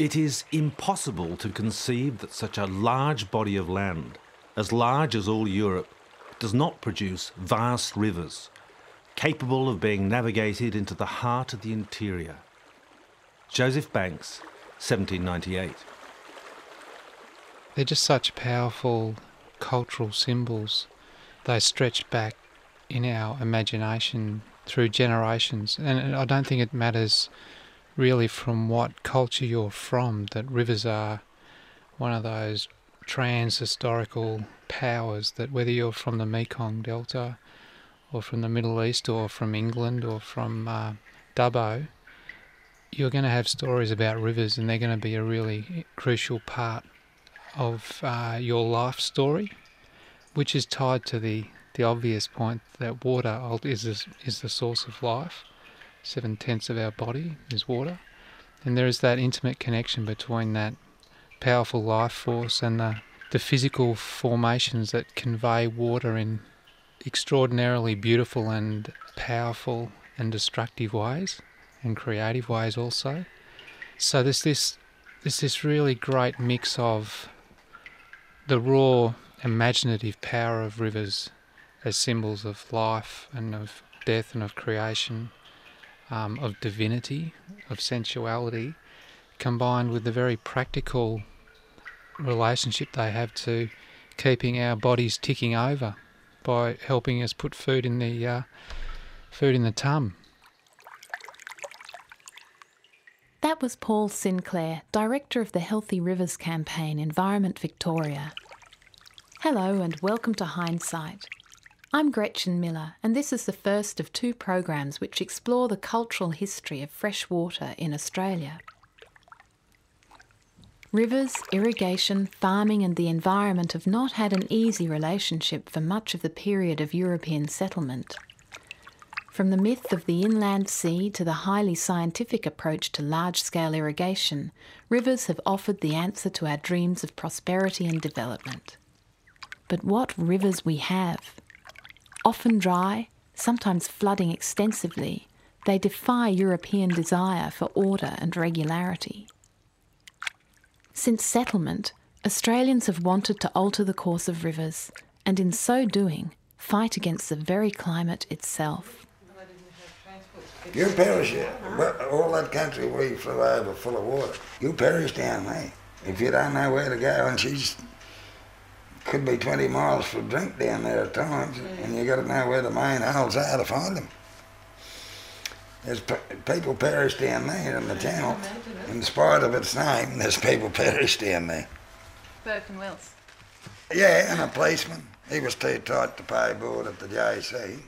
It is impossible to conceive that such a large body of land, as large as all Europe, does not produce vast rivers, capable of being navigated into the heart of the interior. Joseph Banks, 1798. They're just such powerful cultural symbols. They stretch back in our imagination through generations. And I don't think it matters really from what culture you're from, that rivers are one of those trans historical powers that whether you're from the Mekong Delta or from the Middle East or from England or from uh, Dubbo, you're going to have stories about rivers and they're going to be a really crucial part of uh, your life story, which is tied to the, the obvious point that water is, is the source of life. Seven tenths of our body is water. And there is that intimate connection between that powerful life force and the, the physical formations that convey water in extraordinarily beautiful and powerful and destructive ways and creative ways also. So there's this there's this really great mix of the raw imaginative power of rivers as symbols of life and of death and of creation, um, of divinity, of sensuality, combined with the very practical relationship they have to keeping our bodies ticking over by helping us put food in the uh, food in the tum. That was Paul Sinclair, Director of the Healthy Rivers Campaign, Environment Victoria. Hello and welcome to Hindsight. I'm Gretchen Miller, and this is the first of two programs which explore the cultural history of fresh water in Australia. Rivers, irrigation, farming, and the environment have not had an easy relationship for much of the period of European settlement. From the myth of the inland sea to the highly scientific approach to large scale irrigation, rivers have offered the answer to our dreams of prosperity and development. But what rivers we have! Often dry, sometimes flooding extensively, they defy European desire for order and regularity. Since settlement, Australians have wanted to alter the course of rivers, and in so doing, fight against the very climate itself. You perish here. All that country we flew over full of water. You perish down there. If you don't know where to go, and she's could be 20 miles for drink down there at times, and you got to know where the main holes are to find them. There's people perish down there in the channel. In spite of its name, there's people perish down there. Burke and Wills. Yeah, and a policeman. He was too tight to pay board at the JC.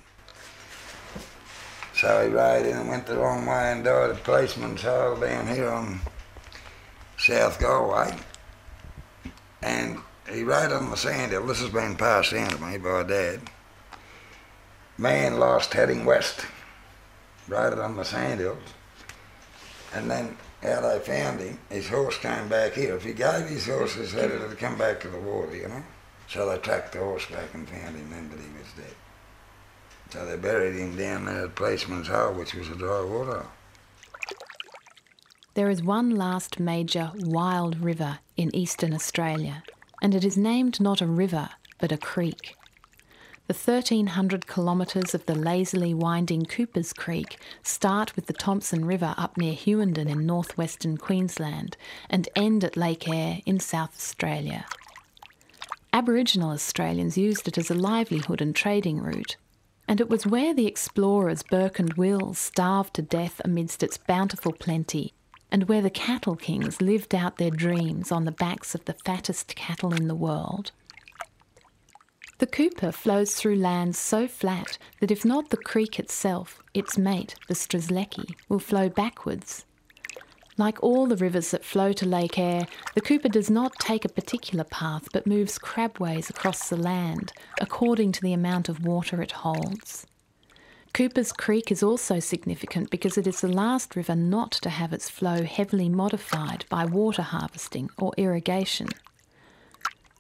So he rode in and went the wrong way and died at policeman's hole down here on South Galway. And he rode on the sandhill. This has been passed down to me by Dad. Man lost heading west. It on the sandhills. And then how they found him, his horse came back here. If he gave his horse his head, it'd come back to the water, you know. So they tracked the horse back and found him then, but he was dead. So they buried him down there at Policeman's Hole, which was a dry water There is one last major wild river in eastern Australia, and it is named not a river, but a creek. The 1300 kilometres of the lazily winding Coopers Creek start with the Thomson River up near Hughenden in northwestern Queensland and end at Lake Eyre in South Australia. Aboriginal Australians used it as a livelihood and trading route, and it was where the explorers Burke and Wills starved to death amidst its bountiful plenty, and where the cattle kings lived out their dreams on the backs of the fattest cattle in the world. The Cooper flows through lands so flat that if not the creek itself, its mate, the Strzelecki, will flow backwards. Like all the rivers that flow to Lake Eyre, the Cooper does not take a particular path but moves crabways across the land according to the amount of water it holds. Cooper's Creek is also significant because it is the last river not to have its flow heavily modified by water harvesting or irrigation.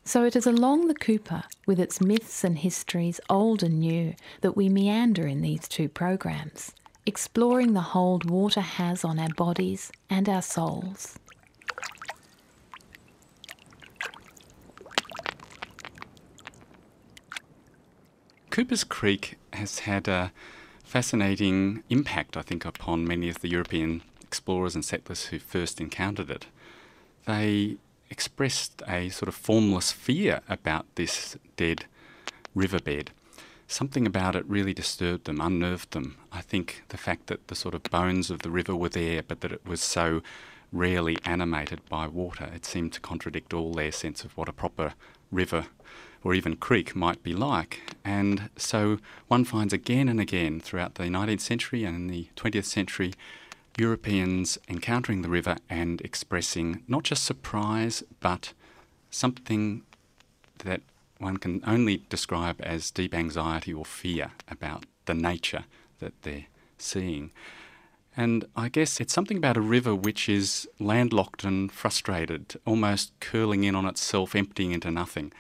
So it is along the Cooper, with its myths and histories old and new, that we meander in these two programs, exploring the hold water has on our bodies and our souls. Cooper's Creek has had a fascinating impact, I think, upon many of the European explorers and settlers who first encountered it. They expressed a sort of formless fear about this dead riverbed. Something about it really disturbed them, unnerved them. I think the fact that the sort of bones of the river were there, but that it was so rarely animated by water, it seemed to contradict all their sense of what a proper river or even creek might be like. And so one finds again and again throughout the 19th century and the 20th century Europeans encountering the river and expressing not just surprise, but something that one can only describe as deep anxiety or fear about the nature that they're seeing. And I guess it's something about a river which is landlocked and frustrated, almost curling in on itself, emptying into nothing.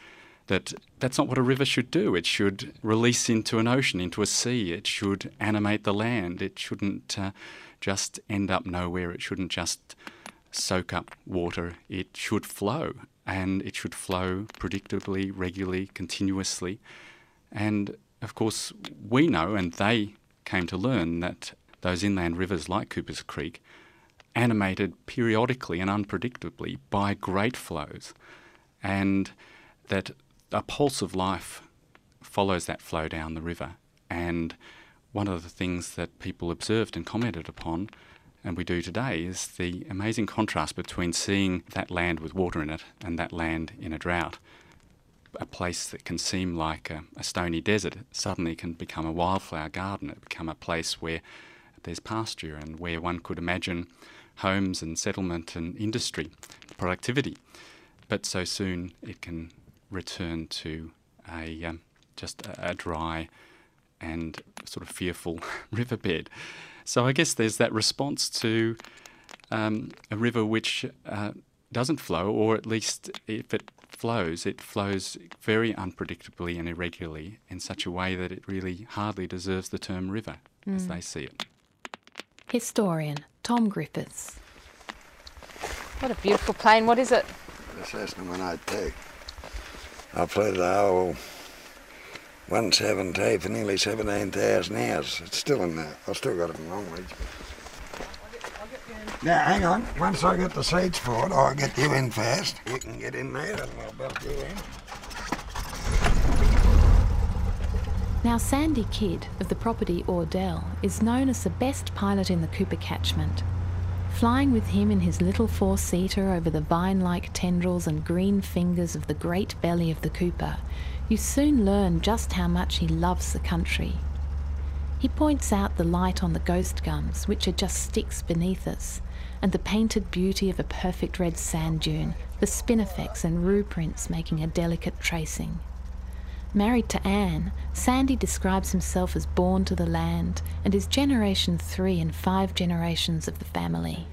That that's not what a river should do. It should release into an ocean, into a sea. It should animate the land. It shouldn't uh, just end up nowhere. It shouldn't just soak up water. It should flow, and it should flow predictably, regularly, continuously. And of course, we know, and they came to learn, that those inland rivers like Cooper's Creek animated periodically and unpredictably by great flows, and that a pulse of life follows that flow down the river. And one of the things that people observed and commented upon, and we do today, is the amazing contrast between seeing that land with water in it and that land in a drought. A place that can seem like a, a stony desert suddenly can become a wildflower garden. It become a place where there's pasture and where one could imagine homes and settlement and industry, productivity. But so soon it can return to a um, just a, a dry and sort of fearful riverbed. So I guess there's that response to um, a river which uh, doesn't flow, or at least if it flows, it flows very unpredictably and irregularly in such a way that it really hardly deserves the term river mm. as they see it. Historian Tom Griffiths. What a beautiful plane. What is it? The Cessna 182. I flew the whole 170 for nearly 17,000 hours. It's still in there. I've still got it in Longreach. Now, hang on. Once I get the seats for it, I'll get you in first. You can get in there and I'll belt you in. Now, Sandy Kidd of the property Ordell is known as the best pilot in the Cooper catchment. Flying with him in his little four seater over the vine like tendrils and green fingers of the great belly of the Cooper, you soon learn just how much he loves the country. He points out the light on the ghost gums, which are just sticks beneath us, and the painted beauty of a perfect red sand dune, the spinifex and roo prints making a delicate tracing. Married to Anne, Sandy describes himself as born to the land and is generation three in five generations of the family.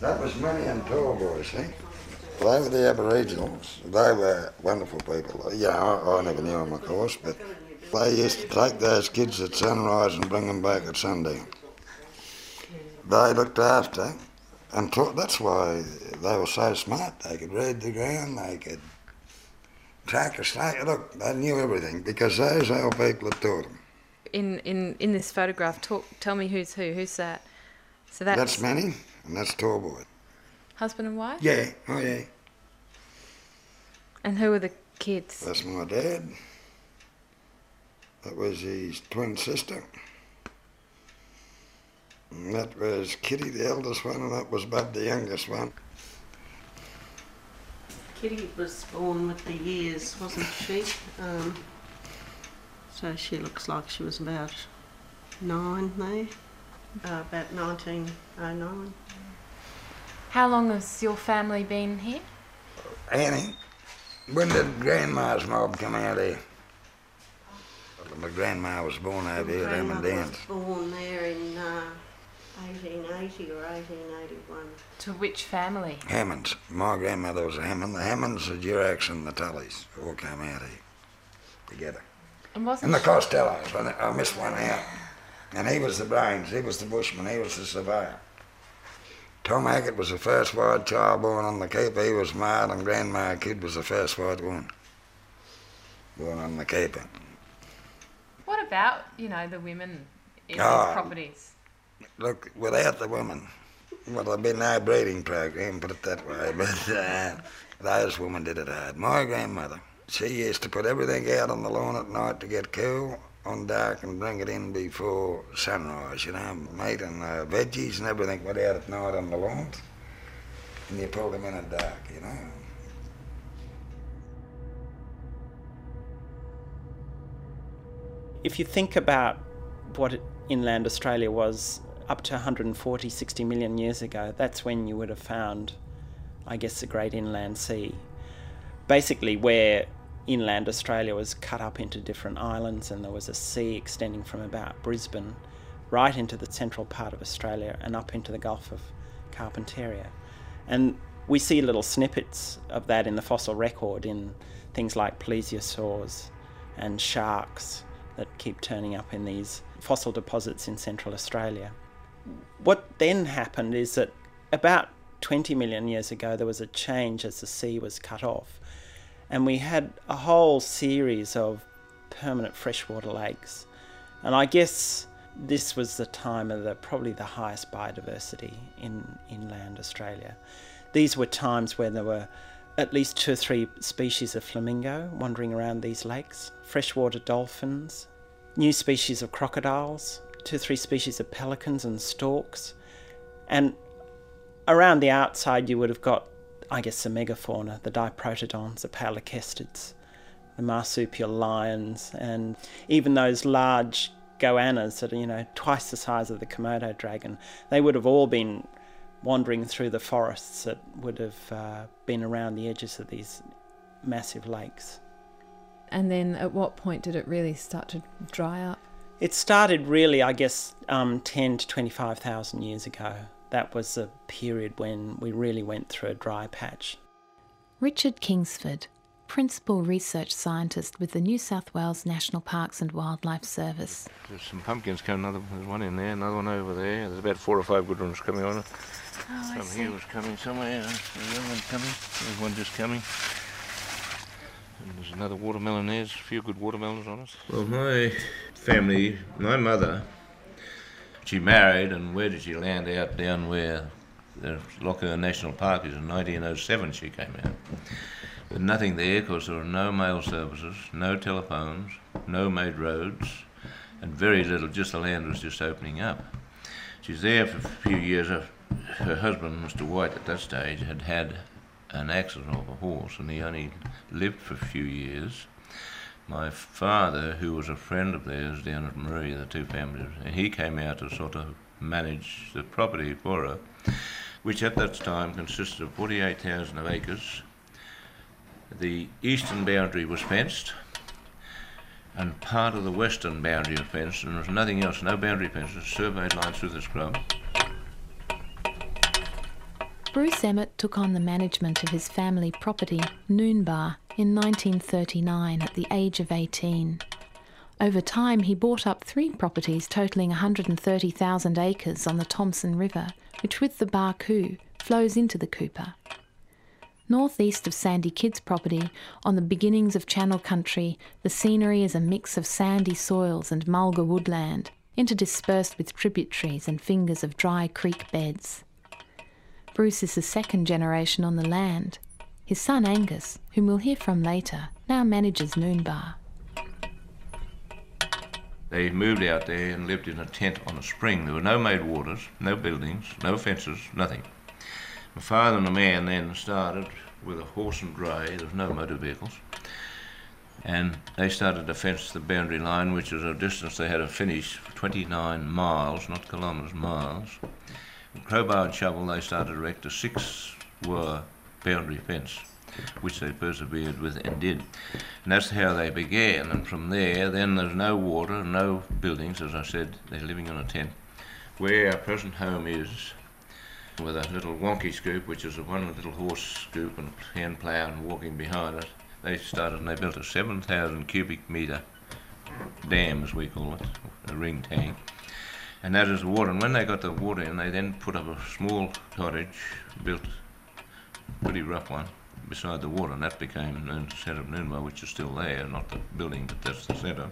That was Minnie and Tallboy, see? They were the Aboriginals. They were wonderful people. Yeah, I, I never knew them, of course, but they used to take those kids at sunrise and bring them back at sundown. They looked after and taught. That's why they were so smart. They could read the ground. They could track a snake. Look, they knew everything because those old people had taught them. In in in this photograph, talk. Tell me who's who. Who's that? So that's that's Manny and that's Tallboy. Husband and wife? Yeah, oh yeah. And who were the kids? That's my dad. That was his twin sister. And that was Kitty, the eldest one, and that was Bub, the youngest one. Kitty was born with the years, wasn't she? Um, so she looks like she was about nine there, uh, about 1909. How long has your family been here? Annie, when did Grandma's mob come out here? My grandma was born over here at Hammond was born there in uh, 1880 or 1881. To which family? Hammonds. My grandmother was a Hammond. The Hammonds, the Duracks and the Tullys all came out here together. And, wasn't and the Costellos. I missed one out. And he was the brains. He was the bushman. He was the surveyor. Tom Hackett was the first white child born on the Cape. He was married, and Grandma Kidd was the first white woman born on the Cape. What about you know the women in Ah. these properties? Look, without the women, well, there'd be no breeding program, put it that way, but uh, those women did it hard. My grandmother, she used to put everything out on the lawn at night to get cool on dark and bring it in before sunrise, you know, meat and uh, veggies and everything went out at night on the lawns. And you pulled them in at dark, you know. If you think about what inland Australia was up to 140, 60 million years ago, that's when you would have found, I guess, the Great Inland Sea. Basically, where inland Australia was cut up into different islands, and there was a sea extending from about Brisbane right into the central part of Australia and up into the Gulf of Carpentaria. And we see little snippets of that in the fossil record in things like plesiosaurs and sharks that keep turning up in these fossil deposits in central Australia. What then happened is that about 20 million years ago there was a change as the sea was cut off, and we had a whole series of permanent freshwater lakes. And I guess this was the time of the probably the highest biodiversity in inland Australia. These were times when there were at least two or three species of flamingo wandering around these lakes, freshwater dolphins, new species of crocodiles, two or three species of pelicans and storks, and around the outside you would have got, I guess, the megafauna, the diprotodons, the palorchestids, the marsupial lions, and even those large goannas that are, you know, twice the size of the Komodo dragon. They would have all been wandering through the forests that would have uh, been around the edges of these massive lakes. And then at what point did it really start to dry up? It started really, I guess, um, 10 to 25,000 years ago. That was a period when we really went through a dry patch. Richard Kingsford, Principal Research Scientist with the New South Wales National Parks and Wildlife Service. There's some pumpkins coming. Another, there's one in there, another one over there. There's about four or five good ones coming on. Oh, Some here was coming somewhere. There's another one coming. There's one just coming. And there's another watermelon there. There's a few good watermelons on it. Well, my family, my mother, she married, and where did she land out? Down where the Lockyer National Park is in 1907. She came out. With nothing there because there were no mail services, no telephones, no made roads, and very little. Just the land was just opening up. She's there for a few years. Her husband, Mr. White, at that stage, had had an accident of a horse, and he only lived for a few years. My father, who was a friend of theirs down at Maria, the two families, and he came out to sort of manage the property for her, which at that time consisted of 48,000 of acres. The eastern boundary was fenced, and part of the western boundary was fenced, and there was nothing else, no boundary fences, surveyed lines through the scrub. Bruce Emmott took on the management of his family property, Noonbah, in 1939 at the age of 18. Over time, he bought up three properties totalling 130,000 acres on the Thomson River, which, with the Barcoo, flows into the Cooper. Northeast of Sandy Kidd's property, on the beginnings of Channel Country, the scenery is a mix of sandy soils and mulga woodland, interdispersed with tributaries and fingers of dry creek beds. Bruce is the second generation on the land. His son Angus, whom we'll hear from later, now manages Noonbah. They moved out there and lived in a tent on a spring. There were no made waters, no buildings, no fences, nothing. My father and the man then started with a horse and dray. There was no motor vehicles. And they started to fence the boundary line, which was a distance they had to finish 29 miles, not kilometres, miles. With crowbar and shovel, they started to erect a six-wire boundary fence, which they persevered with and did. And that's how they began. And from there, then there's no water, no buildings, as I said, they're living on a tent. Where our present home is, with a little wonky scoop, which is a one little horse scoop and hand plough and walking behind it, they started and they built a 7,000 cubic metre dam, as we call it, a ring tank. And that is the water. And when they got the water in, they then put up a small cottage, built pretty rough one, beside the water, and that became known as of Noonbah, which is still there, not the building, but that's the centre.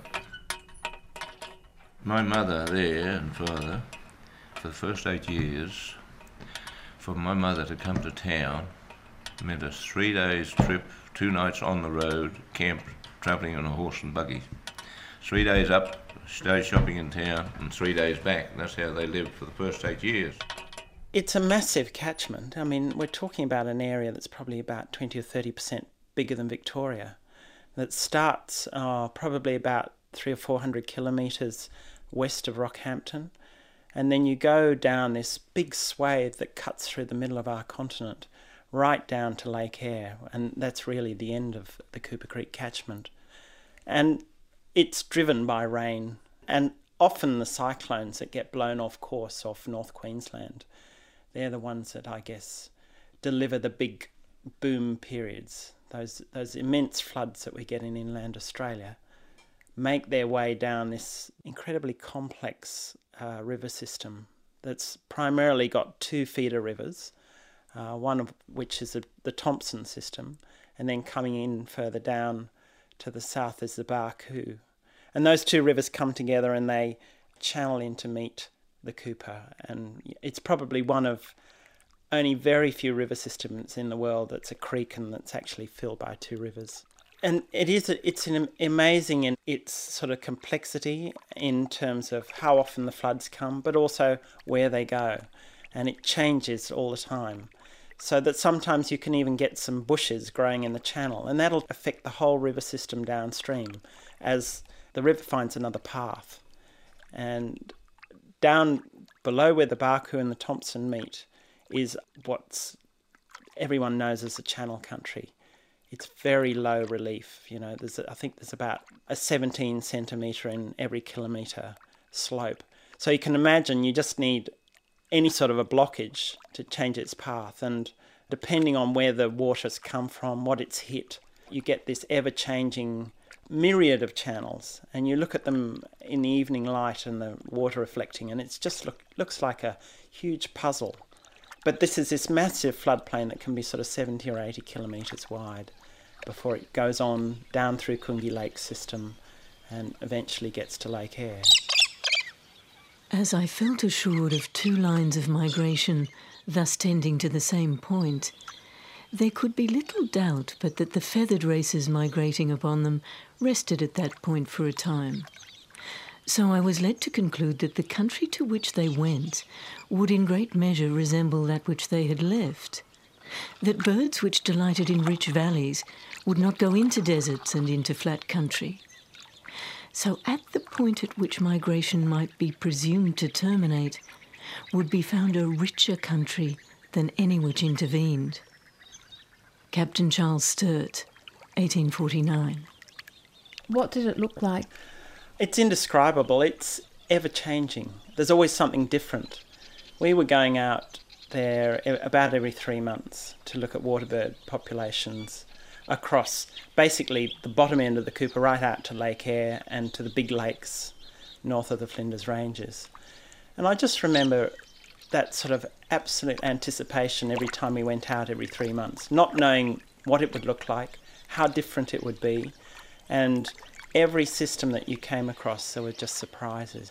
My mother there and father, for the first eight years, for my mother to come to town meant a three days trip, two nights on the road, camp, travelling on a horse and buggy. Three days up, stay shopping in town, and three days back. That's how they lived for the first eight years. It's a massive catchment. I mean, we're talking about an area that's probably about 20 or 30% bigger than Victoria, that starts uh, probably about three or four hundred kilometres west of Rockhampton, and then you go down this big swathe that cuts through the middle of our continent, right down to Lake Eyre, and that's really the end of the Cooper Creek catchment. And it's driven by rain, and often the cyclones that get blown off course off North Queensland they're the ones that I guess deliver the big boom periods. Those those immense floods that we get in inland Australia make their way down this incredibly complex uh, river system that's primarily got two feeder rivers, uh, one of which is a, the Thomson system, and then coming in further down to the south is the Barcoo. And those two rivers come together and they channel in to meet the Cooper, and it's probably one of only very few river systems in the world that's a creek and that's actually filled by two rivers. And it is it's an amazing in its sort of complexity in terms of how often the floods come, but also where they go, and it changes all the time. So that sometimes you can even get some bushes growing in the channel, and that'll affect the whole river system downstream as the river finds another path. And down below where the Barcoo and the Thomson meet is what's everyone knows as the Channel Country. It's very low relief. You know, there's I think there's about a 17 centimeter in every kilometer slope. So you can imagine you just need any sort of a blockage to change its path, and depending on where the water's come from, what it's hit, you get this ever changing myriad of channels, and you look at them in the evening light and the water reflecting, and it just look, looks like a huge puzzle. But this is this massive floodplain that can be sort of 70 or 80 kilometres wide before it goes on down through Coongie Lake system and eventually gets to Lake Eyre. As I felt assured of two lines of migration, thus tending to the same point, there could be little doubt but that the feathered races migrating upon them rested at that point for a time. So I was led to conclude that the country to which they went would in great measure resemble that which they had left. That birds which delighted in rich valleys would not go into deserts and into flat country. So, at the point at which migration might be presumed to terminate, would be found a richer country than any which intervened. Captain Charles Sturt, 1849. What did it look like? It's indescribable. It's ever changing. There's always something different. We were going out there about every three months to look at waterbird populations across basically the bottom end of the Cooper right out to Lake Eyre and to the big lakes north of the Flinders Ranges. And I just remember that sort of absolute anticipation every time we went out every three months, not knowing what it would look like, how different it would be, and every system that you came across, there were just surprises.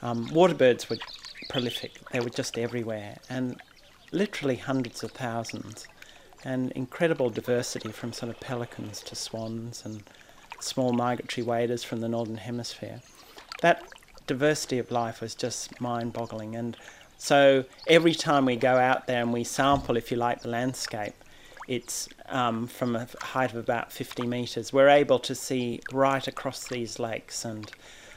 Um, waterbirds were prolific, they were just everywhere, and literally hundreds of thousands, and incredible diversity from sort of pelicans to swans and small migratory waders from the northern hemisphere. That diversity of life was just mind boggling, and so every time we go out there and we sample, if you like, the landscape, it's um, from a height of about 50 metres. We're able to see right across these lakes. And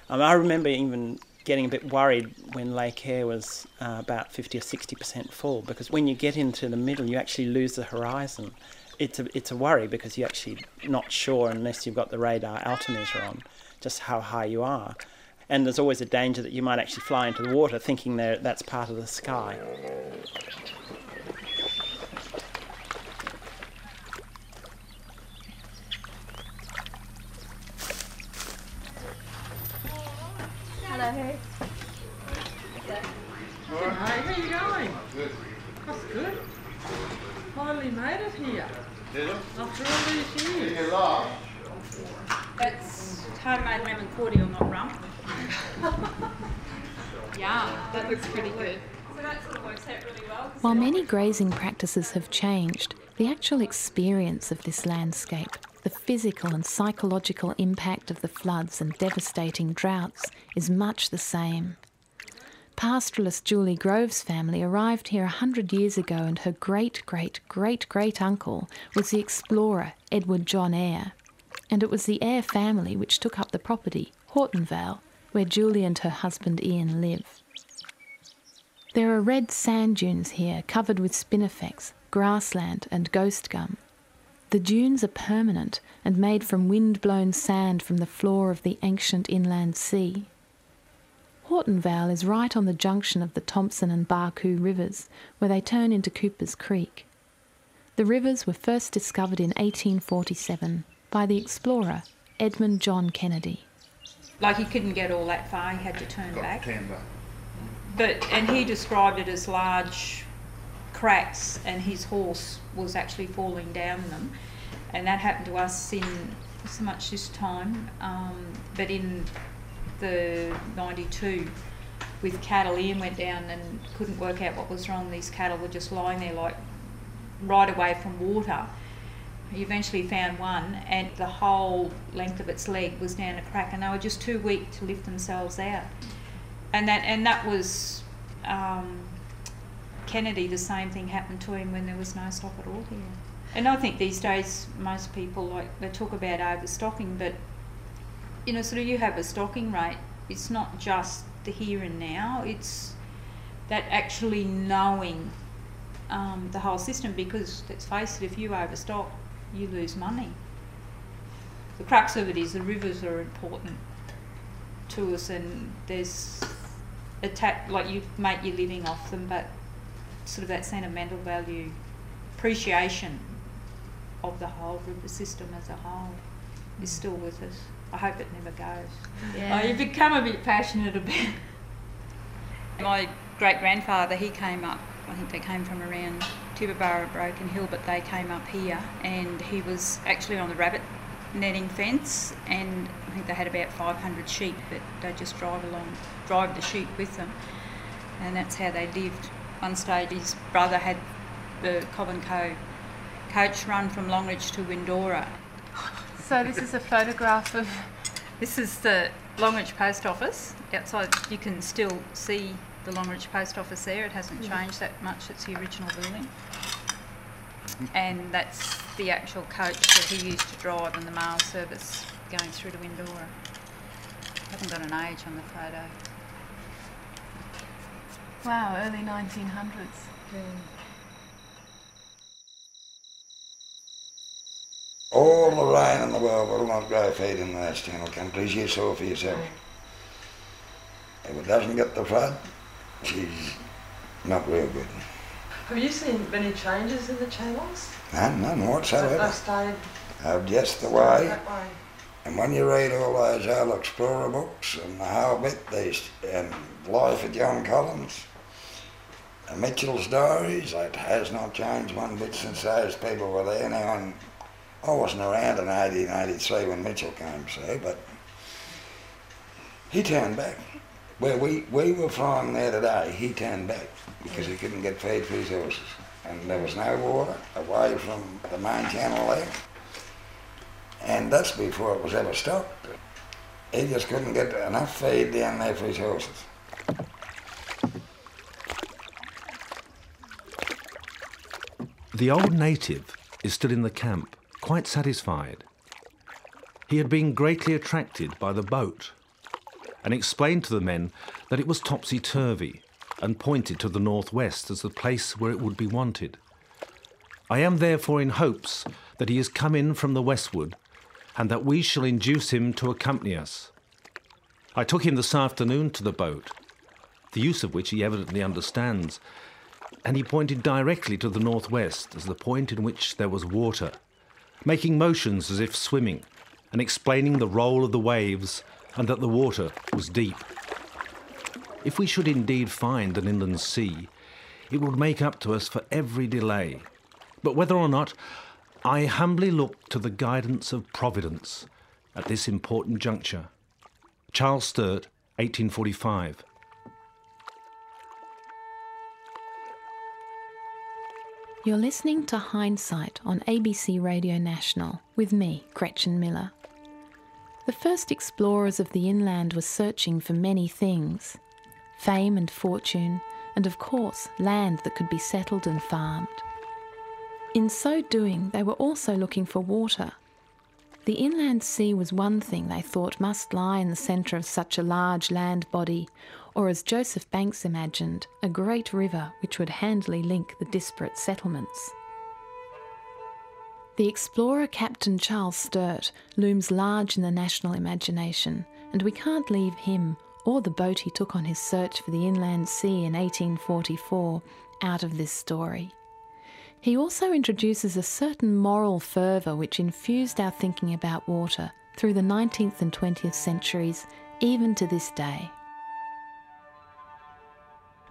um, I remember even getting a bit worried when Lake Eyre was uh, about 50 or 60% full because when you get into the middle, you actually lose the horizon. It's a, it's a worry because you're actually not sure unless you've got the radar altimeter on just how high you are and there's always a danger that you might actually fly into the water thinking that that's part of the sky. Hello. Hey. Hi, how you going? Good. That's good. Finally made it here. Did it? After all these years. Did? That's homemade lemon cordial, not rum. yeah, that looks pretty good. While many grazing practices have changed, the actual experience of this landscape, the physical and psychological impact of the floods and devastating droughts, is much the same. Pastoralist Julie Grove's family arrived here a hundred years ago, and her great great great great uncle was the explorer Edward John Eyre. And it was the Eyre family which took up the property, Hortonvale, where Julie and her husband Ian live. There are red sand dunes here covered with spinifex, grassland, and ghost gum. The dunes are permanent and made from wind blown sand from the floor of the ancient inland sea. Hortonvale is right on the junction of the Thomson and Barcoo rivers, where they turn into Cooper's Creek. The rivers were first discovered in 1847 by the explorer Edmund John Kennedy. Like he couldn't get all that far, he had to turn Got back. But and he described it as large cracks, and his horse was actually falling down them, and that happened to us in so much this time, um, but in the '92 with cattle. Ian went down and couldn't work out what was wrong. These cattle were just lying there like right away from water. He eventually found one, and the whole length of its leg was down a crack, and they were just too weak to lift themselves out. And that and that was um, Kennedy. The same thing happened to him when there was no stock at all here. And I think these days most people like they talk about overstocking, but you know, sort of you have a stocking rate. It's not just the here and now. It's that actually knowing um, the whole system because let's face it, if you overstock, you lose money. The crux of it is the rivers are important to us, and there's attack like you make your living off them, but sort of that sentimental value, appreciation of the whole river system as a whole is mm. still with us. I hope it never goes. Yeah. Oh, you become a bit passionate about. My great grandfather, he came up. I think they came from around Tibooburra, Broken Hill, but they came up here, and he was actually on the rabbit netting fence, and I think they had about 500 sheep, but they just drive along, drive the sheep with them, and that's how they lived. One stage, his brother had the Cobb Co. coach run from Longreach to Windora. So this is a photograph of. This is the Longreach Post Office. Outside, you can still see the Longreach Post Office there. It hasn't mm. changed that much. It's the original building. Mm. And that's the actual coach that he used to drive in the mail service going through to Windora. haven't got an age on the photo. Wow, early 1900s. All the rain in the world will not grow feed in those channel countries. You saw for yourself. Mm. If it doesn't get the flood, she's not real good. Have you seen many changes in the channels? None, none whatsoever. they stayed Of just the way. that way? And when you read all those old explorer books and the whole bit, these and Life of John Collins, and Mitchell's diaries, it has not changed one bit since those people were there. Now, and I wasn't around in 1883 when Mitchell came, see, but he turned back. Where we, we were flying there today, he turned back because he couldn't get feed for his horses. And there was no water away from the main channel there. And that's before it was ever stopped. He just couldn't get enough feed down there for his horses. The old native is still in the camp, quite satisfied. He had been greatly attracted by the boat and explained to the men that it was topsy turvy and pointed to the northwest as the place where it would be wanted. I am therefore in hopes that he has come in from the westward and that we shall induce him to accompany us. I took him this afternoon to the boat, the use of which he evidently understands, and he pointed directly to the northwest as the point in which there was water, making motions as if swimming, and explaining the roll of the waves and that the water was deep. If we should indeed find an inland sea, it would make up to us for every delay. But whether or not, I humbly look to the guidance of Providence, at this important juncture. Charles Sturt, 1845. You're listening to Hindsight on ABC Radio National with me, Gretchen Miller. The first explorers of the inland were searching for many things fame and fortune, and of course, land that could be settled and farmed. In so doing, they were also looking for water. The inland sea was one thing they thought must lie in the centre of such a large land body, or as Joseph Banks imagined, a great river which would handily link the disparate settlements. The explorer Captain Charles Sturt looms large in the national imagination, and we can't leave him or the boat he took on his search for the inland sea in 1844 out of this story. He also introduces a certain moral fervour which infused our thinking about water through the 19th and 20th centuries, even to this day.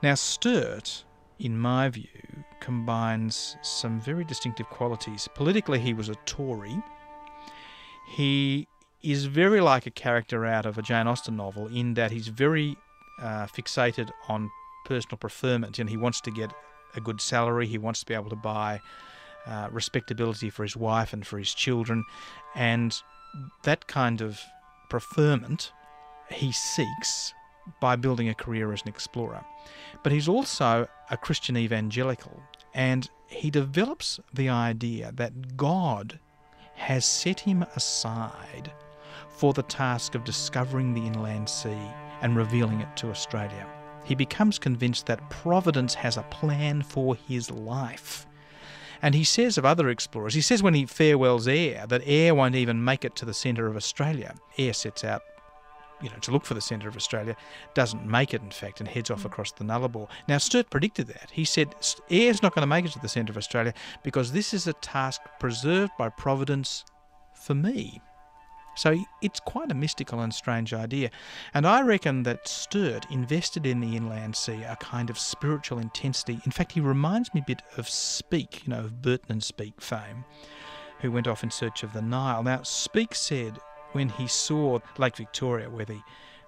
Now, Sturt, in my view, combines some very distinctive qualities. Politically, he was a Tory. He is very like a character out of a Jane Austen novel in that he's very uh, fixated on personal preferment and he wants to get a good salary, he wants to be able to buy uh, respectability for his wife and for his children, and that kind of preferment he seeks by building a career as an explorer. But he's also a Christian evangelical, and he develops the idea that God has set him aside for the task of discovering the inland sea and revealing it to Australia. He becomes convinced that Providence has a plan for his life. And he says of other explorers, he says when he farewells Eyre, that Eyre won't even make it to the centre of Australia. Eyre sets out you know, to look for the centre of Australia, doesn't make it, in fact, and heads off mm. across the Nullarbor. Now, Sturt predicted that. He said, Eyre's not going to make it to the centre of Australia because this is a task preserved by Providence for me. So it's quite a mystical and strange idea. And I reckon that Sturt invested in the inland sea a kind of spiritual intensity. In fact, he reminds me a bit of Speke, you know, of Burton and Speke fame, who went off in search of the Nile. Now, Speke said when he saw Lake Victoria, where the,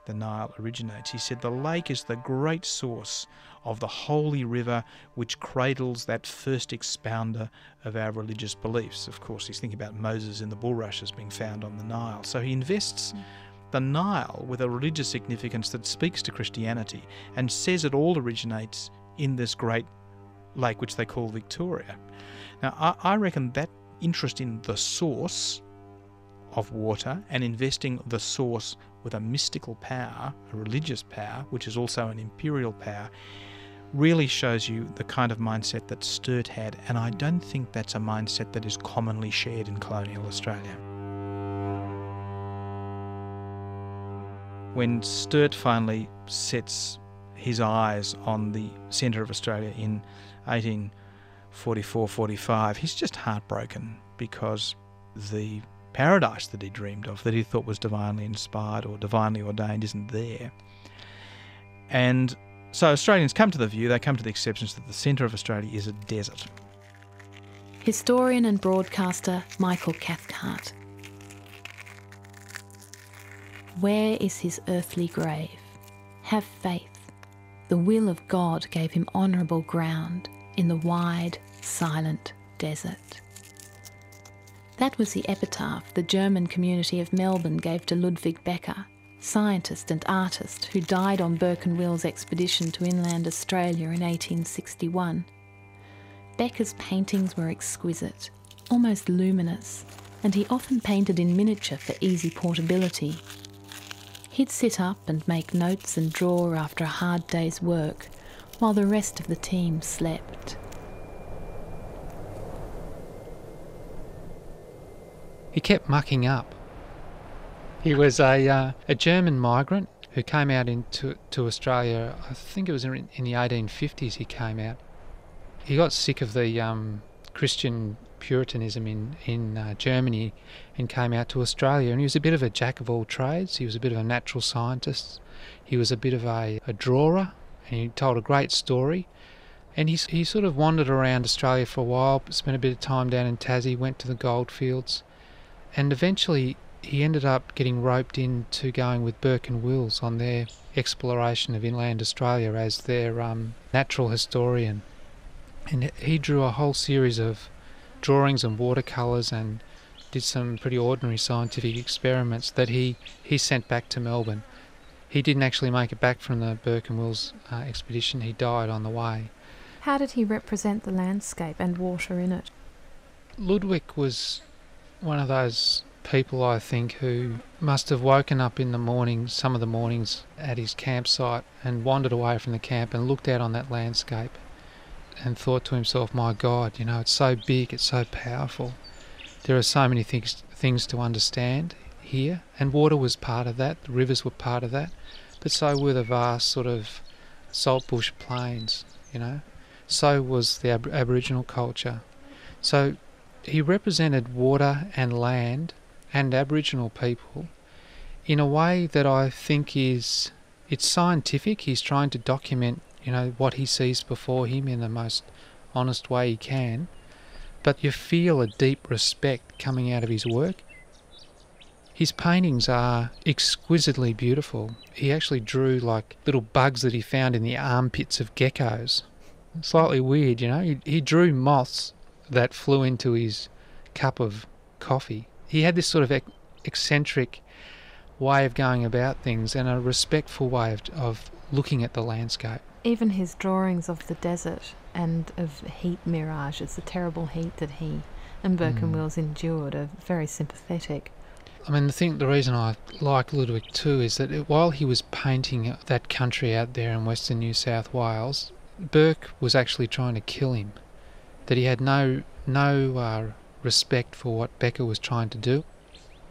the Nile originates, he said the lake is the great source of the holy river which cradles that first expounder of our religious beliefs. Of course, he's thinking about Moses in the bulrushes being found on the Nile. So he invests mm. the Nile with a religious significance that speaks to Christianity and says it all originates in this great lake which they call Victoria. Now, I, I reckon that interest in the source of water and investing the source with a mystical power, a religious power, which is also an imperial power, really shows you the kind of mindset that Sturt had, and I don't think that's a mindset that is commonly shared in colonial Australia. When Sturt finally sets his eyes on the centre of Australia in 1844 45, he's just heartbroken because the paradise that he dreamed of, that he thought was divinely inspired or divinely ordained, isn't there. And so Australians come to the view, they come to the acceptance that the centre of Australia is a desert. Historian and broadcaster Michael Cathcart. Where is his earthly grave? Have faith. The will of God gave him honourable ground in the wide, silent desert. That was the epitaph the German community of Melbourne gave to Ludwig Becker scientist and artist who died on Burke and Will's expedition to inland Australia in 1861. Becker's paintings were exquisite, almost luminous, and he often painted in miniature for easy portability. He'd sit up and make notes and draw after a hard day's work, while the rest of the team slept. He kept mucking up he was a, uh, a German migrant who came out into to Australia. I think it was in, in the 1850s. He came out. He got sick of the um, Christian Puritanism in in uh, Germany and came out to Australia. And he was a bit of a jack of all trades. He was a bit of a natural scientist. He was a bit of a, a drawer, and he told a great story. And he he sort of wandered around Australia for a while, spent a bit of time down in Tassie, went to the goldfields, and eventually he ended up getting roped into going with Burke and Wills on their exploration of inland Australia as their um, natural historian. And he drew a whole series of drawings and watercolours and did some pretty ordinary scientific experiments that he, he sent back to Melbourne. He didn't actually make it back from the Burke and Wills uh, expedition, he died on the way. How did he represent the landscape and water in it? Ludwig was one of those people, I think, who must have woken up in the morning, some of the mornings at his campsite, and wandered away from the camp and looked out on that landscape and thought to himself, my God, you know, it's so big, it's so powerful. There are so many things, things to understand here, and water was part of that, the rivers were part of that, but so were the vast sort of saltbush plains, you know. So was the ab- Aboriginal culture. So he represented water and land and Aboriginal people in a way that I think is it's scientific. He's trying to document, you know, what he sees before him in the most honest way he can. But you feel a deep respect coming out of his work. His paintings are exquisitely beautiful. He actually drew like little bugs that he found in the armpits of geckos. Slightly weird, you know. He, he drew moths that flew into his cup of coffee he had this sort of eccentric way of going about things and a respectful way of, of looking at the landscape. Even his drawings of the desert and of heat mirages, the terrible heat that he and Burke and mm. Wills endured, are very sympathetic. I mean, the thing, the reason I like Ludwig too is that it, while he was painting that country out there in western New South Wales, Burke was actually trying to kill him. That he had no no uh, respect for what Becker was trying to do,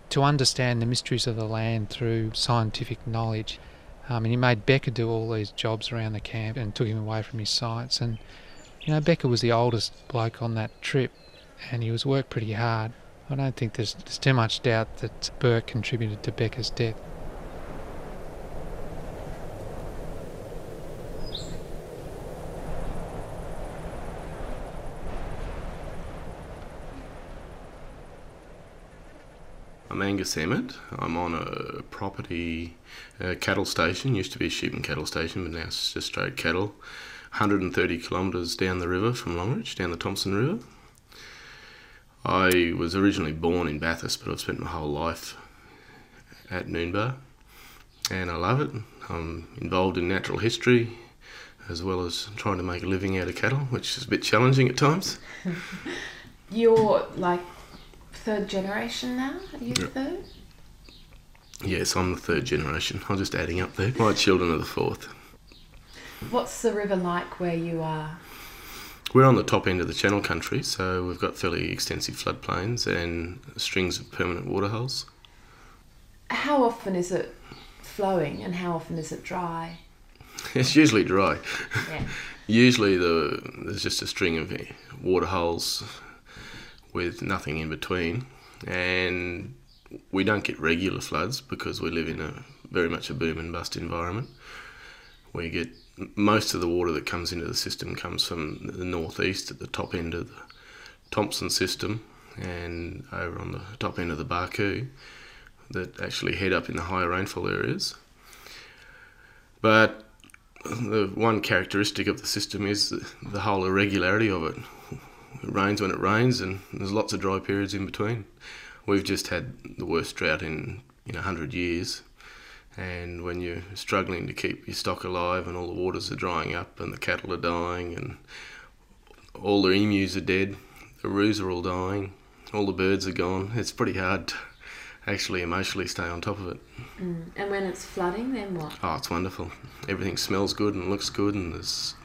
to understand the mysteries of the land through scientific knowledge. Um, and he made Becker do all these jobs around the camp and took him away from his science. And, you know, Becker was the oldest bloke on that trip and he was worked pretty hard. I don't think there's, there's too much doubt that Burke contributed to Becker's death. I'm Angus Emmott. I'm on a property uh, cattle station, used to be a sheep and cattle station, but now it's just straight cattle. 130 kilometres down the river from Longreach, down the Thomson River. I was originally born in Bathurst, but I've spent my whole life at Noonbah, and I love it. I'm involved in natural history as well as trying to make a living out of cattle, which is a bit challenging at times. You're like third generation now? Are you the third? Yes, I'm the third generation. I'm just adding up there. My children are the fourth. What's the river like where you are? We're on the top end of the Channel Country, so we've got fairly extensive floodplains and strings of permanent waterholes. How often is it flowing and how often is it dry? It's usually dry. Yeah. usually the, there's just a string of waterholes with nothing in between. And we don't get regular floods because we live in a very much a boom and bust environment. We get most of the water that comes into the system comes from the northeast at the top end of the Thomson system and over on the top end of the Barcoo that actually head up in the higher rainfall areas. But the one characteristic of the system is the, the whole irregularity of it. It rains when it rains, and there's lots of dry periods in between. We've just had the worst drought in in hundred years, and when you're struggling to keep your stock alive, and all the waters are drying up, and the cattle are dying, and all the emus are dead, the roos are all dying, all the birds are gone. It's pretty hard to actually emotionally stay on top of it. Mm. And when it's flooding, then what? Oh, it's wonderful. Everything smells good and looks good, and there's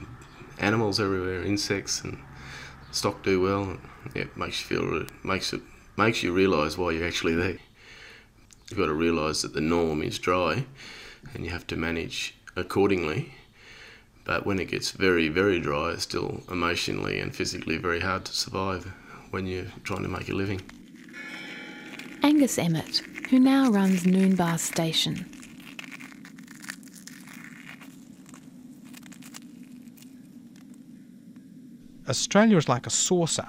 animals everywhere, insects, and stock do well. It makes you feel makes it makes you realise why you're actually there. You've got to realise that the norm is dry, and you have to manage accordingly. But when it gets very very dry, it's still emotionally and physically very hard to survive when you're trying to make a living. Angus Emmott, who now runs Noonbah Station, Australia is like a saucer.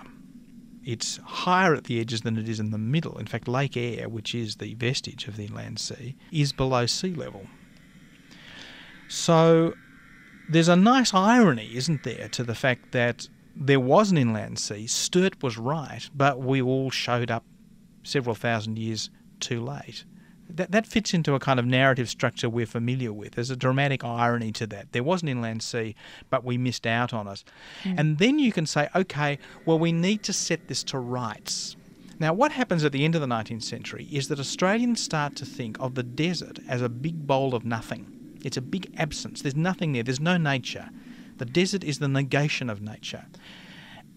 it's higher at the edges than it is in the middle. In fact, Lake Eyre, which is the vestige of the inland sea, is below sea level. So there's a nice irony, isn't there, to the fact that there was an inland sea, Sturt was right, but we all showed up several thousand years too late. That, that fits into a kind of narrative structure we're familiar with. There's a dramatic irony to that. There was an inland sea, but we missed out on it. Mm. And then you can say, okay, well, we need to set this to rights. Now, what happens at the end of the 19th century is that Australians start to think of the desert as a big bowl of nothing. It's a big absence. There's nothing there, there's no nature. The desert is the negation of nature.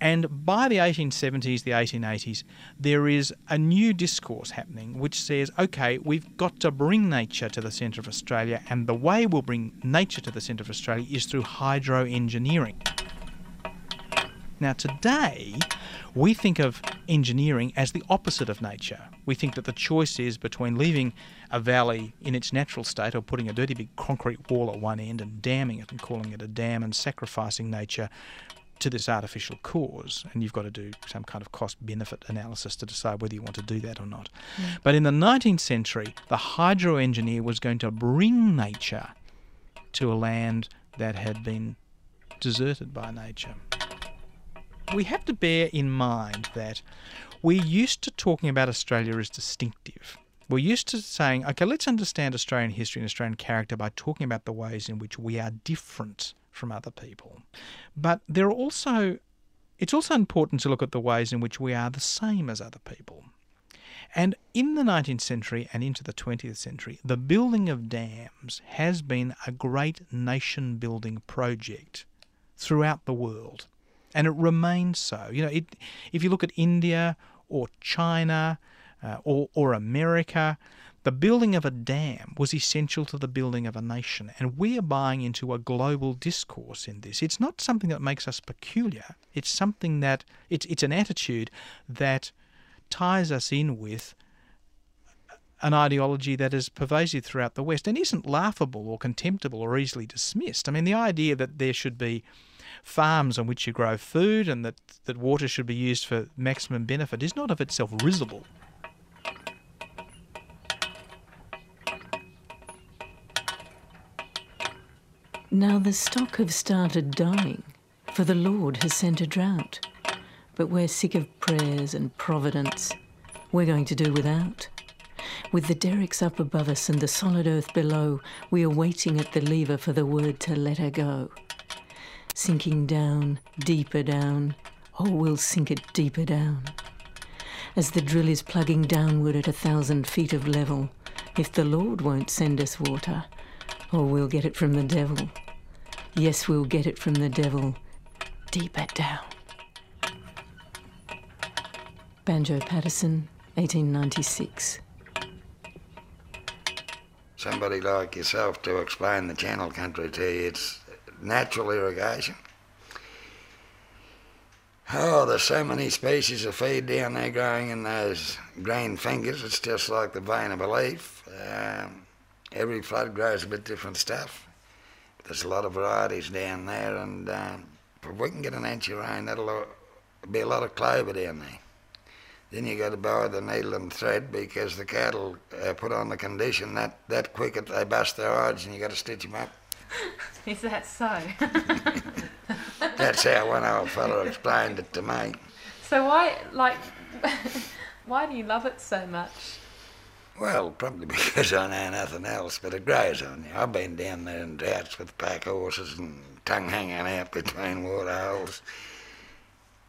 And by the 1870s, the 1880s, there is a new discourse happening which says, okay, we've got to bring nature to the centre of Australia, and the way we'll bring nature to the centre of Australia is through hydro engineering. Now, today, we think of engineering as the opposite of nature. We think that the choice is between leaving a valley in its natural state or putting a dirty big concrete wall at one end and damming it and calling it a dam and sacrificing nature to this artificial cause, and you've got to do some kind of cost benefit analysis to decide whether you want to do that or not. Mm. But in the 19th century, the hydro engineer was going to bring nature to a land that had been deserted by nature. We have to bear in mind that we're used to talking about Australia as distinctive. We're used to saying, okay, let's understand Australian history and Australian character by talking about the ways in which we are different from other people. But there are also, it's also important to look at the ways in which we are the same as other people. And in the 19th century and into the 20th century, the building of dams has been a great nation building project throughout the world. And it remains so. You know, it, if you look at India or China uh, or, or America, the building of a dam was essential to the building of a nation, and we are buying into a global discourse in this. It's not something that makes us peculiar. It's something that it's it's an attitude that ties us in with an ideology that is pervasive throughout the West and isn't laughable or contemptible or easily dismissed. I mean, the idea that there should be farms on which you grow food and that, that water should be used for maximum benefit is not of itself risible. Now the stock have started dying, for the Lord has sent a drought. But we're sick of prayers and providence. We're going to do without. With the derricks up above us and the solid earth below, we are waiting at the lever for the word to let her go. Sinking down, deeper down, oh, we'll sink it deeper down. As the drill is plugging downward at a thousand feet of level, if the Lord won't send us water, oh, we'll get it from the devil. Yes, we'll get it from the devil deeper down. Banjo Paterson, 1896. Somebody like yourself to explain the channel country to you, it's natural irrigation. Oh, there's so many species of feed down there growing in those green fingers. It's just like the vein of a leaf. Um, every flood grows a bit different stuff. There's a lot of varieties down there, and um, if we can get an inch of rain, that'll uh, be a lot of clover down there. Then you got to buy the needle and thread because the cattle uh, put on the condition that that quick they bust their hides, and you got to stitch them up. Is that so? That's how one old fellow explained it to me. So why, like, why do you love it so much? Well, probably because I know nothing else, but it grows on you. I've been down there in droughts with pack horses and tongue hanging out between water holes.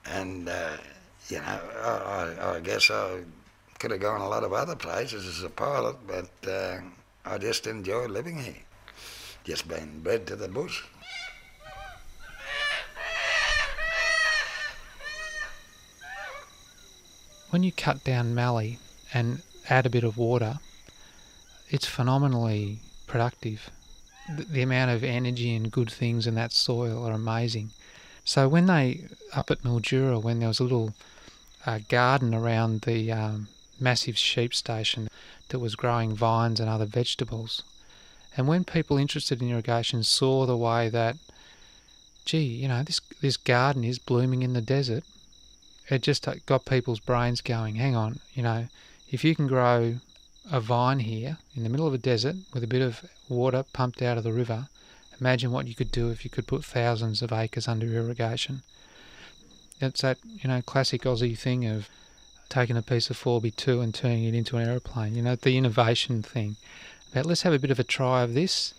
And, uh, you know, I, I, I, guess I could have gone a lot of other places as a pilot, but uh, I just enjoy living here. Just been bred to the bush. When you cut down mallee and add a bit of water, it's phenomenally productive. The, the amount of energy and good things in that soil are amazing. So when they up at Mildura, when there was a little uh, garden around the um, massive sheep station that was growing vines and other vegetables, and when people interested in irrigation saw the way that, gee, you know, this this garden is blooming in the desert, it just got people's brains going. Hang on, you know, if you can grow a vine here in the middle of a desert with a bit of water pumped out of the river, imagine what you could do if you could put thousands of acres under irrigation. It's that, you know, classic Aussie thing of taking a piece of 4B2 and turning it into an aeroplane, you know, the innovation thing. But let's have a bit of a try of this.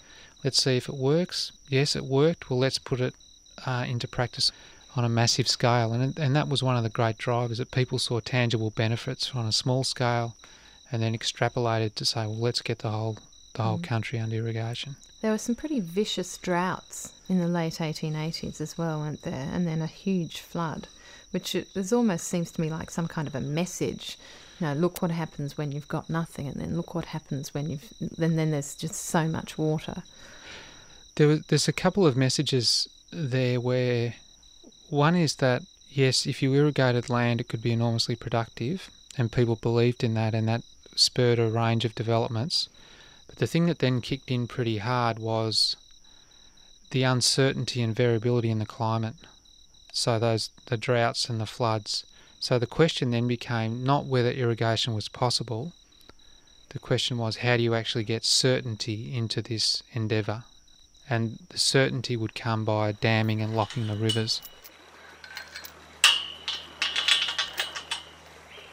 Let's see if it works. Yes, it worked. Well, let's put it uh, into practice on a massive scale. And, and that was one of the great drivers that people saw tangible benefits on a small scale and then extrapolated to say, well, let's get the whole, the whole mm. country under irrigation. There were some pretty vicious droughts in the late 1880s as well, weren't there? And then a huge flood, which it, almost seems to me like some kind of a message. You know, look what happens when you've got nothing, and then look what happens when you've. Then then there's just so much water. There was, there's a couple of messages there where one is that, yes, if you irrigated land, it could be enormously productive, and people believed in that, and that spurred a range of developments. But the thing that then kicked in pretty hard was the uncertainty and variability in the climate. So those the droughts and the floods. So the question then became not whether irrigation was possible. The question was how do you actually get certainty into this endeavour? And the certainty would come by damming and locking the rivers.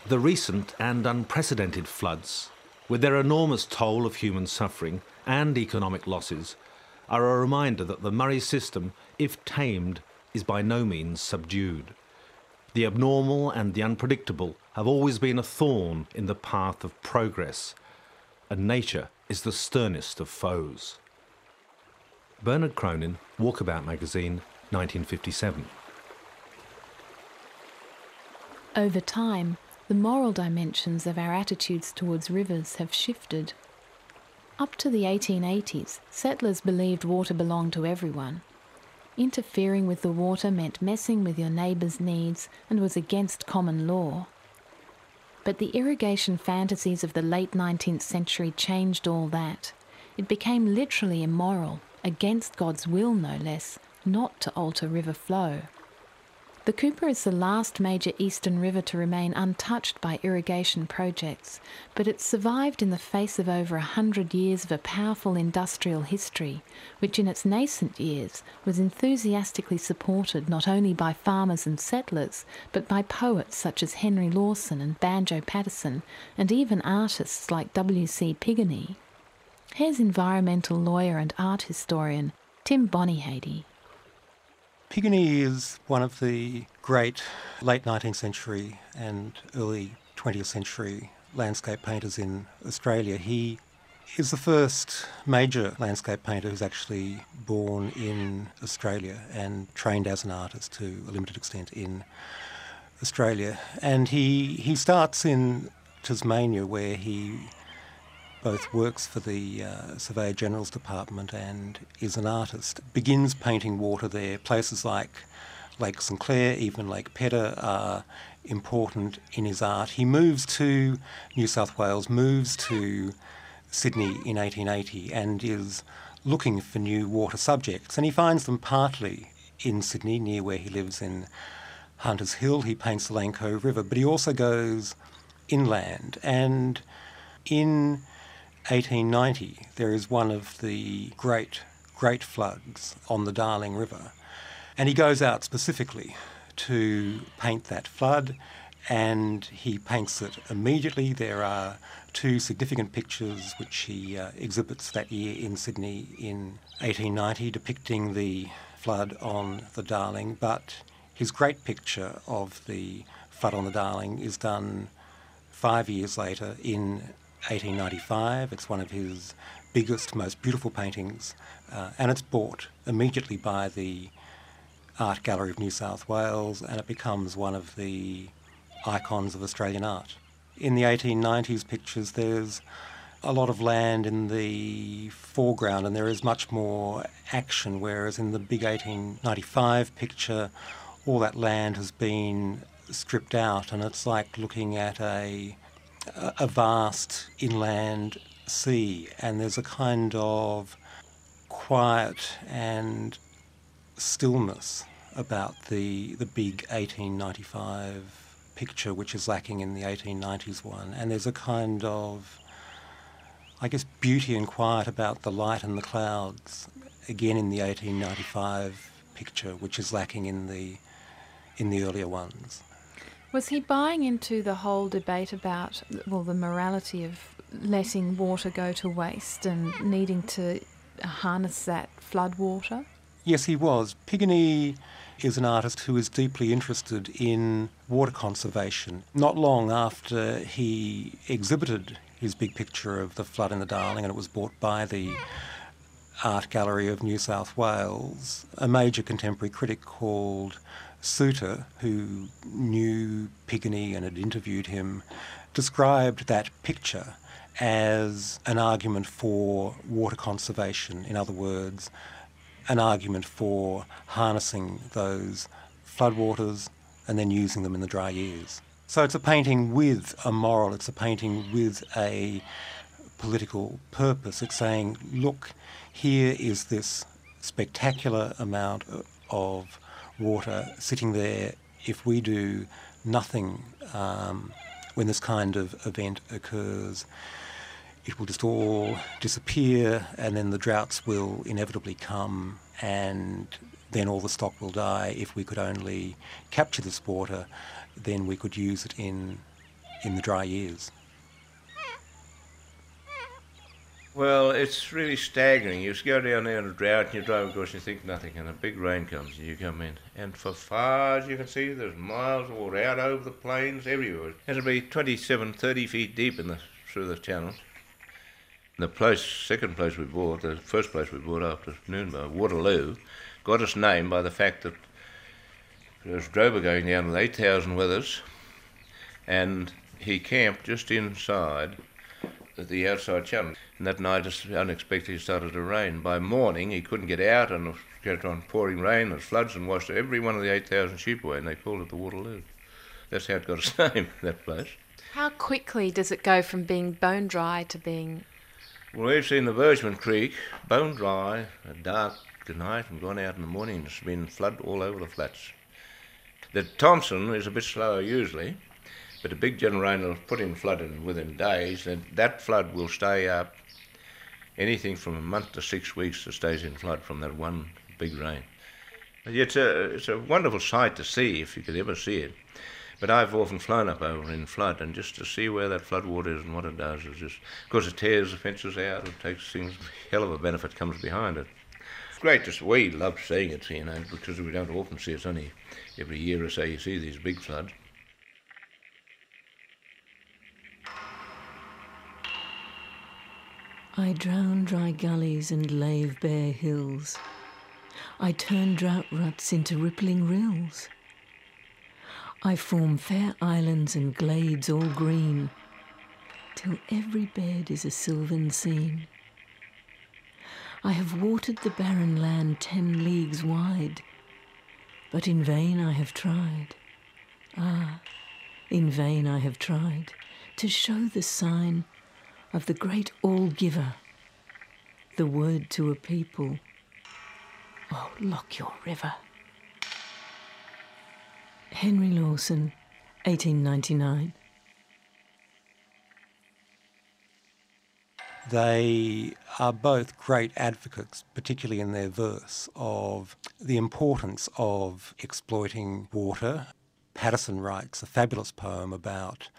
The recent and unprecedented floods, with their enormous toll of human suffering and economic losses, are a reminder that the Murray system, if tamed, is by no means subdued. The abnormal and the unpredictable have always been a thorn in the path of progress, and nature is the sternest of foes. Bernard Cronin, Walkabout Magazine, 1957. Over time, the moral dimensions of our attitudes towards rivers have shifted. Up to the 1880s, settlers believed water belonged to everyone. Interfering with the water meant messing with your neighbour's needs and was against common law. But the irrigation fantasies of the late 19th century changed all that. It became literally immoral, against God's will no less, not to alter river flow. The Cooper is the last major eastern river to remain untouched by irrigation projects, but it survived in the face of over a hundred years of a powerful industrial history, which in its nascent years was enthusiastically supported not only by farmers and settlers, but by poets such as Henry Lawson and Banjo Paterson, and even artists like W.C. Piguenit. Here's environmental lawyer and art historian Tim Bonyhady. Piguenit is one of the great late 19th century and early 20th century landscape painters in Australia. He is the first major landscape painter who's actually born in Australia and trained as an artist to a limited extent in Australia. And he, he starts in Tasmania where he both works for the uh, Surveyor General's Department and is an artist. Begins painting water there. Places like Lake St Clair, even Lake Pedder are important in his art. He moves to New South Wales, moves to Sydney in 1880 and is looking for new water subjects. And he finds them partly in Sydney, near where he lives in Hunters Hill. He paints the Lane Cove River, but he also goes inland. And in 1890, there is one of the great, great floods on the Darling River. And he goes out specifically to paint that flood and he paints it immediately. There are two significant pictures which he uh, exhibits that year in Sydney in 1890 depicting the flood on the Darling, but his great picture of the flood on the Darling is done five years later in 1895. It's one of his biggest, most beautiful paintings, uh, and it's bought immediately by the Art Gallery of New South Wales, and it becomes one of the icons of Australian art. In the 1890s pictures, there's a lot of land in the foreground, and there is much more action, whereas in the big 1895 picture, all that land has been stripped out, and it's like looking at a a vast inland sea, and there's a kind of quiet and stillness about the the big 1895 picture, which is lacking in the 1890s one, and there's a kind of I guess beauty and quiet about the light and the clouds again in the 1895 picture, which is lacking in the in the earlier ones. Was he buying into the whole debate about well the morality of letting water go to waste and needing to harness that flood water? Yes, he was. Piguenit is an artist who is deeply interested in water conservation. Not long after he exhibited his big picture of the flood in the Darling, and it was bought by the Art Gallery of New South Wales, a major contemporary critic called Soutar, who knew Piguenit and had interviewed him, described that picture as an argument for water conservation. In other words, an argument for harnessing those floodwaters and then using them in the dry years. So it's a painting with a moral, it's a painting with a political purpose. It's saying, look, here is this spectacular amount of water sitting there. If we do nothing um, when this kind of event occurs, it will just all disappear, and then the droughts will inevitably come, and then all the stock will die. If we could only capture this water, then we could use it in in the dry years. Well, it's really staggering. You go down there in a drought and you drive across and you think nothing, and a big rain comes and you come in. And for far as you can see, there's miles of water out over the plains everywhere. It'll be 27, 30 feet deep in the, through the channels. The place, second place we bought, the first place we bought after Nuremberg, Waterloo, got its name by the fact that there was Drover going down with 8,000 wethers, and he camped just inside the outside channel. And that night, just unexpectedly started to rain. By morning, he couldn't get out, and it kept on pouring rain. There floods and washed every one of the 8,000 sheep away, and they called it the Waterloo. That's how it got its name, that place. How quickly does it go from being bone dry to being. Well, we've seen the Virchman Creek bone dry, a dark at night, and gone out in the morning. It's been flood all over the flats. The Thomson is a bit slower usually, but a big generator will put in flood in within days, and that flood will stay up anything from a month to six weeks that stays in flood from that one big rain. It's a, it's a wonderful sight to see if you could ever see it. But I've often flown up over in flood, and just to see where that flood water is and what it does is just of course, it tears the fences out, it takes things, hell of a benefit comes behind it. It's great just we love seeing it, you know, because we don't often see it. It's only every year or so you see these big floods. I drown dry gullies and lave bare hills. I turn drought ruts into rippling rills. I form fair islands and glades all green, till every bed is a sylvan scene. I have watered the barren land ten leagues wide, but in vain I have tried. Ah, in vain I have tried to show the sign of the great All Giver, the word to a people. Oh, lock your River. Henry Lawson, 1899. They are both great advocates, particularly in their verse, of the importance of exploiting water. Paterson writes a fabulous poem about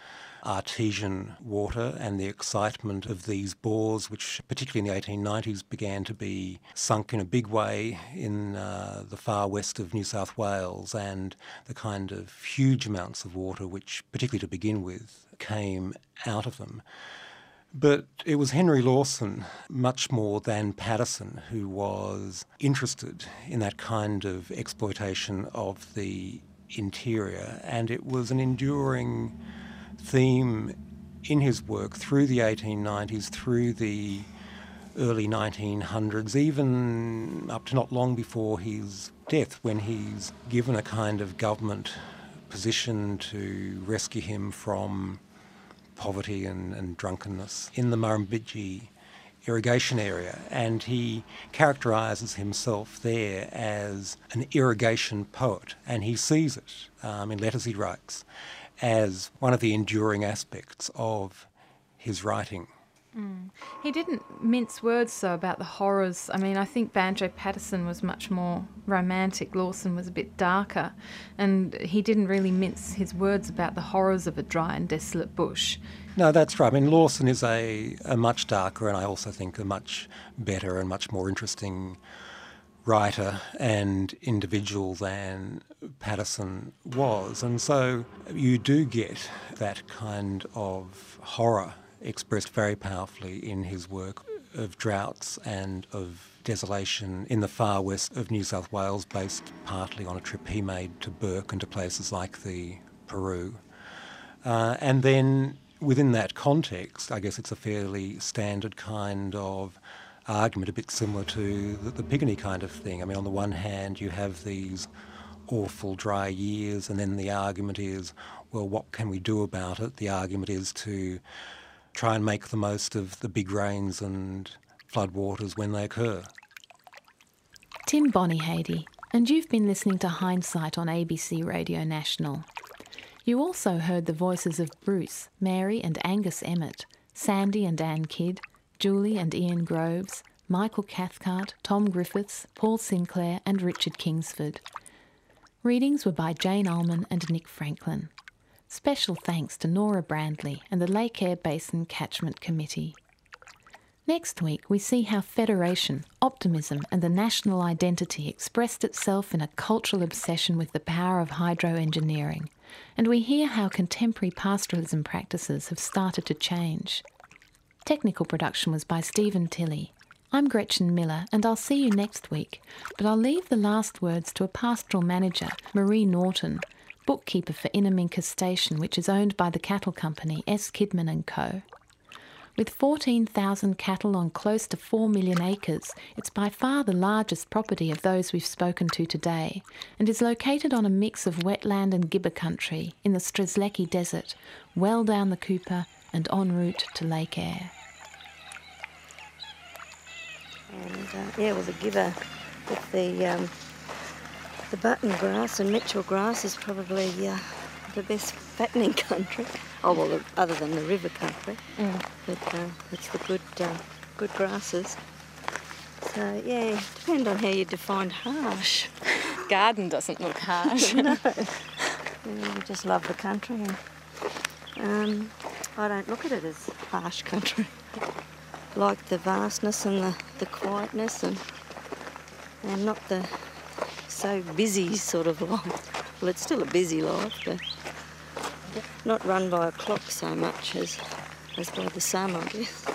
artesian water and the excitement of these bores, which particularly in the 1890s began to be sunk in a big way in uh, the far west of New South Wales, and the kind of huge amounts of water which, particularly to begin with, came out of them. But it was Henry Lawson, much more than Paterson, who was interested in that kind of exploitation of the interior, and it was an enduring theme in his work through the 1890s, through the early 1900s, even up to not long before his death, when he's given a kind of government position to rescue him from poverty and, and drunkenness. In the Murrumbidgee irrigation area, and he characterises himself there as an irrigation poet, and he sees it um, in letters he writes as one of the enduring aspects of his writing. Mm. He didn't mince words though about the horrors. I mean, I think Banjo Paterson was much more romantic. Lawson was a bit darker, and he didn't really mince his words about the horrors of a dry and desolate bush. No, that's right. I mean, Lawson is a, a much darker, and I also think a much better and much more interesting writer and individual than Paterson was. And so you do get that kind of horror expressed very powerfully in his work of droughts and of desolation in the far west of New South Wales, based partly on a trip he made to Bourke and to places like the Paroo. Uh, and then within that context, I guess it's a fairly standard kind of argument, a bit similar to the, the kind of thing. I mean, on the one hand, you have these awful dry years, and then the argument is, well, what can we do about it? The argument is to try and make the most of the big rains and floodwaters when they occur. Tim Bonyhady, and you've been listening to Hindsight on ABC Radio National. You also heard the voices of Bruce, Mary and Angus Emmott, Sandy and Anne Kidd, Julie and Ian Groves, Michael Cathcart, Tom Griffiths, Paul Sinclair, and Richard Kingsford. Readings were by Jane Ullman and Nick Franklin. Special thanks to Nora Brandley and the Lake Eyre Basin Catchment Committee. Next week, we see how federation, optimism, and the national identity expressed itself in a cultural obsession with the power of hydroengineering, and we hear how contemporary pastoralism practices have started to change. Technical production was by Stephen Tilley. I'm Gretchen Miller, and I'll see you next week, but I'll leave the last words to a pastoral manager, Marie Norton, bookkeeper for Innamincka Station, which is owned by the cattle company S. Kidman and Co. With 14,000 cattle on close to 4 million acres, it's by far the largest property of those we've spoken to today and is located on a mix of wetland and gibber country in the Strzelecki Desert, well down the Cooper and en route to Lake Eyre. And uh, yeah, well, the gibber with the um, the button grass and Mitchell grass is probably uh, the best fattening country. Oh well, other than the river country, mm. but uh, it's the good uh, good grasses. So yeah, depend on how you define harsh. Garden doesn't look harsh. no, yeah, we just love the country. Um, I don't look at it as harsh country. like the vastness and the, the quietness and and not the so busy sort of life. Well, it's still a busy life, but not run by a clock so much as, as by the sun, I guess.